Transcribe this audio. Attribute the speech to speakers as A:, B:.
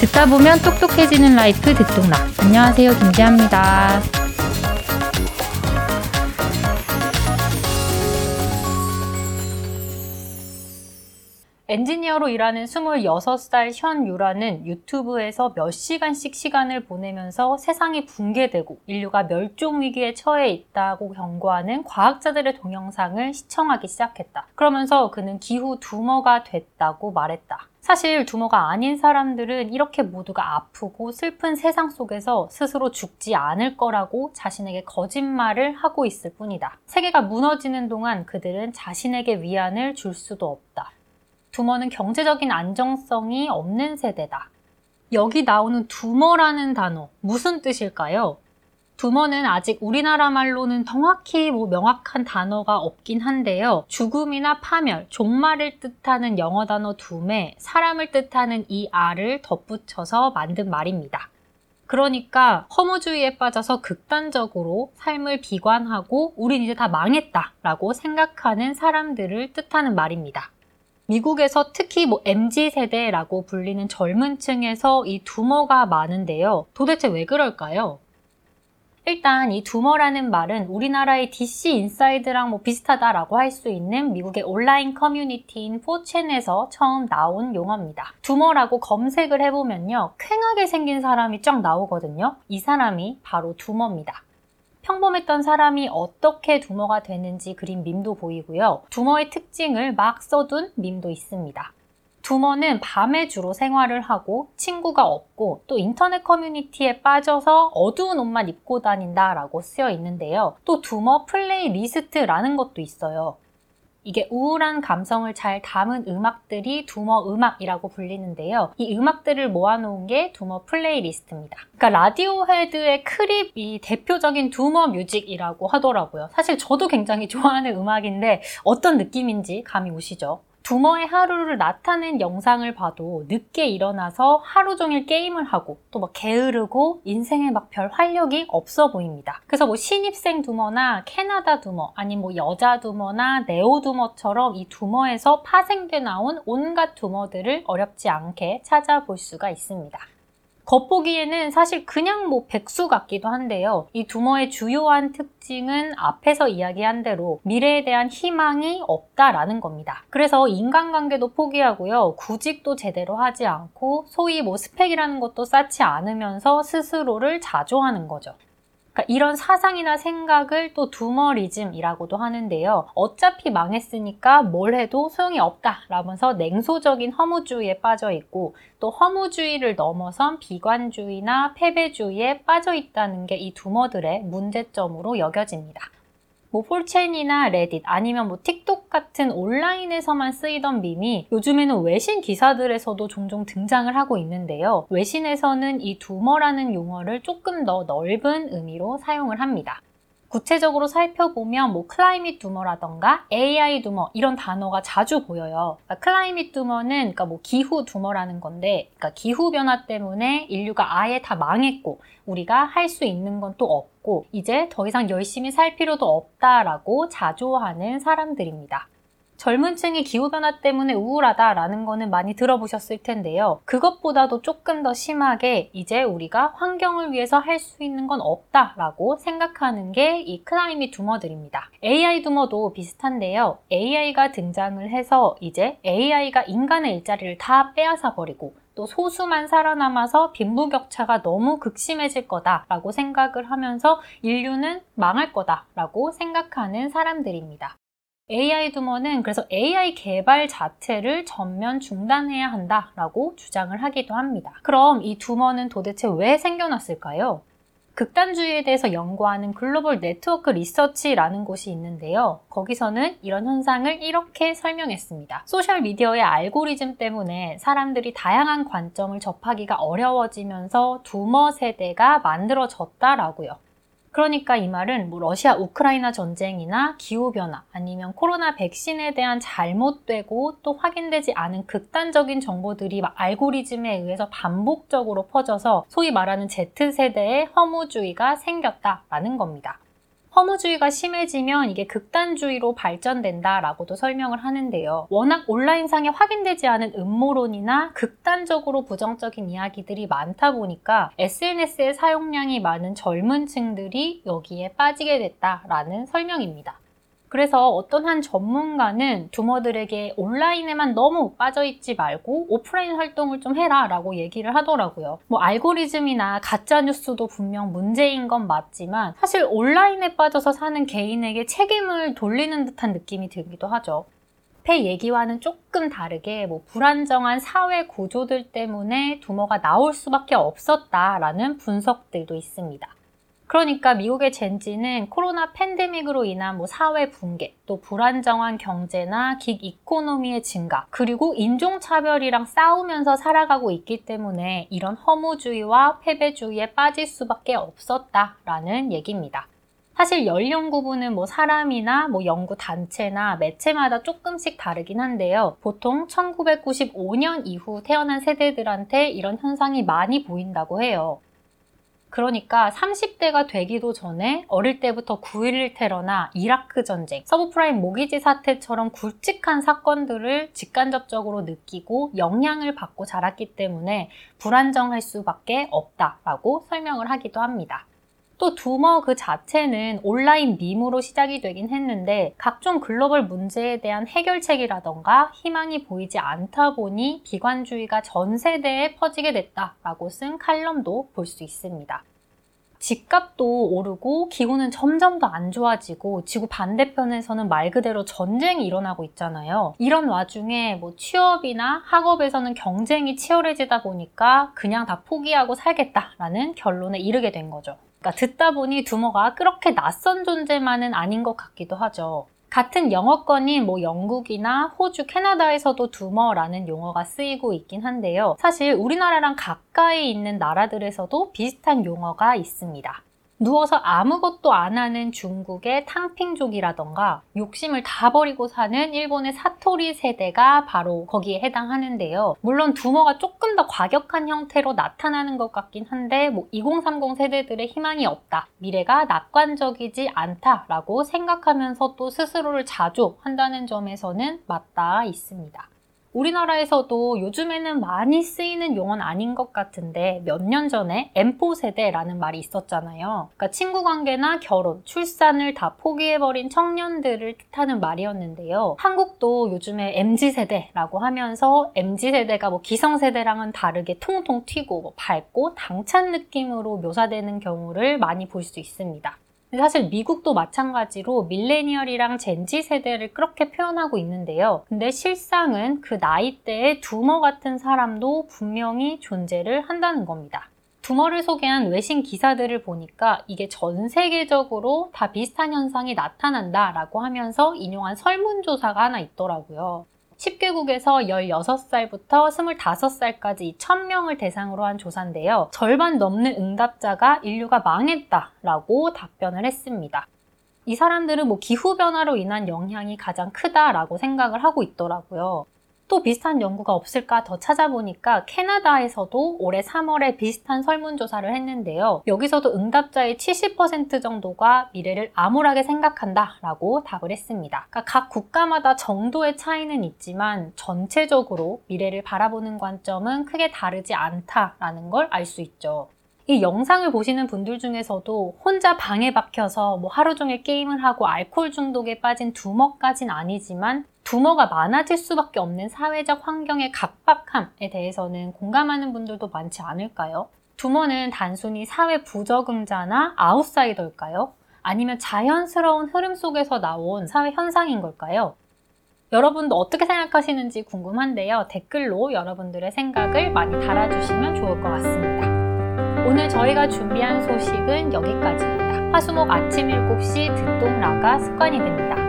A: 듣다 보면 똑똑해지는 life 듣똑라. 안녕하세요, 김지아입니다. 엔지니어로 일하는 26살 현유라는 유튜브에서 몇 시간씩 시간을 보내면서 세상이 붕괴되고 인류가 멸종 위기에 처해 있다고 경고하는 과학자들의 동영상을 시청하기 시작했다. 그러면서 그는 기후 doomer가 됐다고 말했다. 사실 doomer가 아닌 사람들은 이렇게 모두가 아프고 슬픈 세상 속에서 스스로 죽지 않을 거라고 자신에게 거짓말을 하고 있을 뿐이다. 세계가 무너지는 동안 그들은 자신에게 위안을 줄 수도 없다. 두머는 경제적인 안정성이 없는 세대다. 여기 나오는 두머라는 단어, 무슨 뜻일까요? 두머는 아직 우리나라 말로는 정확히 뭐 명확한 단어가 없긴 한데요. 죽음이나 파멸, 종말을 뜻하는 영어 단어 둠에 사람을 뜻하는 이 알을 덧붙여서 만든 말입니다. 그러니까 허무주의에 빠져서 극단적으로 삶을 비관하고 우린 이제 다 망했다 라고 생각하는 사람들을 뜻하는 말입니다. 미국에서 특히 뭐 MZ 세대라고 불리는 젊은 층에서 이 doomer가 많은데요. 도대체 왜 그럴까요? 일단 이 doomer라는 말은 우리나라의 DC 인사이드랑 뭐 비슷하다라고 할 수 있는 미국의 온라인 커뮤니티인 4chan에서 처음 나온 용어입니다. doomer라고 검색을 해보면요. 퀭하게 생긴 사람이 쫙 나오거든요. 이 사람이 바로 doomer입니다. 평범했던 사람이 어떻게 doomer가 되는지 그린 밈도 보이고요. doomer의 특징을 막 써둔 밈도 있습니다. doomer는 밤에 주로 생활을 하고 친구가 없고 또 인터넷 커뮤니티에 빠져서 어두운 옷만 입고 다닌다라고 쓰여 있는데요. 또 doomer playlist라는 것도 있어요. 이게 우울한 감성을 잘 담은 음악들이 doomer 음악이라고 불리는데요. 이 음악들을 모아놓은 게 doomer playlist입니다. 그러니까 Radiohead의 Creep이 대표적인 두머 뮤직이라고 하더라고요. 사실 저도 굉장히 좋아하는 음악인데 어떤 느낌인지 감이 오시죠? 두머의 하루를 나타낸 영상을 봐도 늦게 일어나서 하루 종일 게임을 하고 또 막 게으르고 인생에 막 별 활력이 없어 보입니다. 그래서 뭐 신입생 두머나 캐나다 두머 아니 뭐 여자 두머나 네오 두머처럼 이 두머에서 파생돼 나온 온갖 두머들을 어렵지 않게 찾아볼 수가 있습니다. 겉보기에는 사실 그냥 뭐 백수 같기도 한데요. 이 두머의 주요한 특징은 앞에서 이야기한 대로 미래에 대한 희망이 없다라는 겁니다. 그래서 인간관계도 포기하고요. 구직도 제대로 하지 않고 소위 뭐 스펙이라는 것도 쌓지 않으면서 스스로를 자조하는 거죠. 그러니까 이런 사상이나 생각을 또 두머리즘이라고도 하는데요. 어차피 망했으니까 뭘 해도 소용이 없다 라면서 냉소적인 허무주의에 빠져 있고 또 허무주의를 넘어선 비관주의나 패배주의에 빠져 있다는 게 이 두머들의 문제점으로 여겨집니다. 뭐 폴첸이나 레딧 아니면 뭐 틱톡 같은 온라인에서만 쓰이던 밈이 요즘에는 외신 기사들에서도 종종 등장을 하고 있는데요. 외신에서는 이 두머라는 용어를 조금 더 넓은 의미로 사용을 합니다. 구체적으로 살펴보면 뭐 클라이밋 두머라던가 AI 두머 이런 단어가 자주 보여요. 그러니까 climate doomer는 그러니까 뭐 기후 doomer라는 건데 그러니까 기후 변화 때문에 인류가 아예 다 망했고 우리가 할 수 있는 건 또 없고 이제 더 이상 열심히 살 필요도 없다라고 자조하는 사람들입니다. 젊은 층이 기후변화 때문에 우울하다라는 거는 많이 들어보셨을 텐데요. 그것보다도 조금 더 심하게 이제 우리가 환경을 위해서 할 수 있는 건 없다라고 생각하는 게 이 climate doomer들입니다. AI 두머도 비슷한데요. AI가 등장을 해서 이제 AI가 인간의 일자리를 다 빼앗아 버리고 또 소수만 살아남아서 빈부격차가 너무 극심해질 거다라고 생각을 하면서 인류는 망할 거다라고 생각하는 사람들입니다. AI 두머는 그래서 AI 개발 자체를 전면 중단해야 한다라고 주장을 하기도 합니다. 그럼 이 두머는 도대체 왜 생겨났을까요? 극단주의에 대해서 연구하는 글로벌 네트워크 리서치라는 곳이 있는데요. 거기서는 이런 현상을 이렇게 설명했습니다. 소셜미디어의 알고리즘 때문에 사람들이 다양한 관점을 접하기가 어려워지면서 두머 세대가 만들어졌다라고요. 그러니까 이 말은 뭐 러시아 우크라이나 전쟁이나 기후변화 아니면 코로나 백신에 대한 잘못되고 또 확인되지 않은 극단적인 정보들이 알고리즘에 의해서 반복적으로 퍼져서 소위 말하는 Z세대의 허무주의가 생겼다라는 겁니다. 허무주의가 심해지면 이게 극단주의로 발전된다라고도 설명을 하는데요. 워낙 온라인상에 확인되지 않은 음모론이나 극단적으로 부정적인 이야기들이 많다 보니까 SNS의 사용량이 많은 젊은 층들이 여기에 빠지게 됐다라는 설명입니다. 그래서 어떤 한 전문가는 두머들에게 온라인에만 너무 빠져있지 말고 오프라인 활동을 좀 해라 라고 얘기를 하더라고요. 뭐 알고리즘이나 가짜뉴스도 분명 문제인 건 맞지만 사실 온라인에 빠져서 사는 개인에게 책임을 돌리는 듯한 느낌이 들기도 하죠. 앞 얘기와는 조금 다르게 뭐 불안정한 사회 구조들 때문에 두머가 나올 수밖에 없었다라는 분석들도 있습니다. 그러니까 미국의 젠지는 코로나 팬데믹으로 인한 뭐 사회 붕괴, 또 불안정한 경제나 긱 이코노미의 증가, 그리고 인종차별이랑 싸우면서 살아가고 있기 때문에 이런 허무주의와 패배주의에 빠질 수밖에 없었다라는 얘기입니다. 사실 연령 구분은 뭐 사람이나 뭐 연구 단체나 매체마다 조금씩 다르긴 한데요. 보통 1995년 이후 태어난 세대들한테 이런 현상이 많이 보인다고 해요. 그러니까 30대가 되기도 전에 어릴 때부터 9.11 테러나 이라크 전쟁, 서브프라임 모기지 사태처럼 굵직한 사건들을 직간접적으로 느끼고 영향을 받고 자랐기 때문에 불안정할 수밖에 없다라고 설명을 하기도 합니다. 또 두머 그 자체는 온라인 밈으로 시작이 되긴 했는데 각종 글로벌 문제에 대한 해결책이라던가 희망이 보이지 않다 보니 비관주의가 전 세대에 퍼지게 됐다라고 쓴 칼럼도 볼 수 있습니다. 집값도 오르고 기후는 점점 더 안 좋아지고 지구 반대편에서는 말 그대로 전쟁이 일어나고 있잖아요. 이런 와중에 뭐 취업이나 학업에서는 경쟁이 치열해지다 보니까 그냥 다 포기하고 살겠다라는 결론에 이르게 된 거죠. 그러니까 듣다 보니 두머가 그렇게 낯선 존재만은 아닌 것 같기도 하죠. 같은 영어권인 뭐 영국이나 호주, 캐나다에서도 두머라는 용어가 쓰이고 있긴 한데요. 사실 우리나라랑 가까이 있는 나라들에서도 비슷한 용어가 있습니다. 누워서 아무것도 안 하는 중국의 탕핑족이라던가 욕심을 다 버리고 사는 일본의 사토리 세대가 바로 거기에 해당하는데요. 물론 두머가 조금 더 과격한 형태로 나타나는 것 같긴 한데 뭐 2030 세대들의 희망이 없다. 미래가 낙관적이지 않다라고 생각하면서 또 스스로를 자족한다는 점에서는 맞닿아 있습니다. 우리나라에서도 요즘에는 많이 쓰이는 용어는 아닌 것 같은데 몇 년 전에 M4 세대라는 말이 있었잖아요. 그러니까 친구 관계나 결혼, 출산을 다 포기해버린 청년들을 뜻하는 말이었는데요. 한국도 요즘에 MZ 세대라고 하면서 MZ 세대가 뭐 기성 세대랑은 다르게 통통 튀고 뭐 밝고 당찬 느낌으로 묘사되는 경우를 많이 볼 수 있습니다. 사실 미국도 마찬가지로 밀레니얼이랑 젠지 세대를 그렇게 표현하고 있는데요. 근데 실상은 그 나이대의 두머 같은 사람도 분명히 존재를 한다는 겁니다. 두머를 소개한 외신 기사들을 보니까 이게 전 세계적으로 다 비슷한 현상이 나타난다라고 하면서 인용한 설문조사가 하나 있더라고요. 10개국에서 16살부터 25살까지 1000명을 대상으로 한 조사인데요. 절반 넘는 응답자가 인류가 망했다라고 답변을 했습니다. 이 사람들은 뭐 기후변화로 인한 영향이 가장 크다라고 생각을 하고 있더라고요. 또 비슷한 연구가 없을까 더 찾아보니까 캐나다에서도 올해 3월에 비슷한 설문조사를 했는데요. 여기서도 응답자의 70% 정도가 미래를 암울하게 생각한다 라고 답을 했습니다. 그러니까 각 국가마다 정도의 차이는 있지만 전체적으로 미래를 바라보는 관점은 크게 다르지 않다라는 걸 알 수 있죠. 이 영상을 보시는 분들 중에서도 혼자 방에 박혀서 뭐 하루 종일 게임을 하고 알코올 중독에 빠진 두먹까진 아니지만 두머가 많아질 수밖에 없는 사회적 환경의 각박함에 대해서는 공감하는 분들도 많지 않을까요? 두머는 단순히 사회 부적응자나 아웃사이더일까요? 아니면 자연스러운 흐름 속에서 나온 사회 현상인 걸까요? 여러분도 어떻게 생각하시는지 궁금한데요. 댓글로 여러분들의 생각을 많이 달아주시면 좋을 것 같습니다. 오늘 저희가 준비한 소식은 여기까지입니다. 화수목 아침 7시 듣동라가 습관이 됩니다.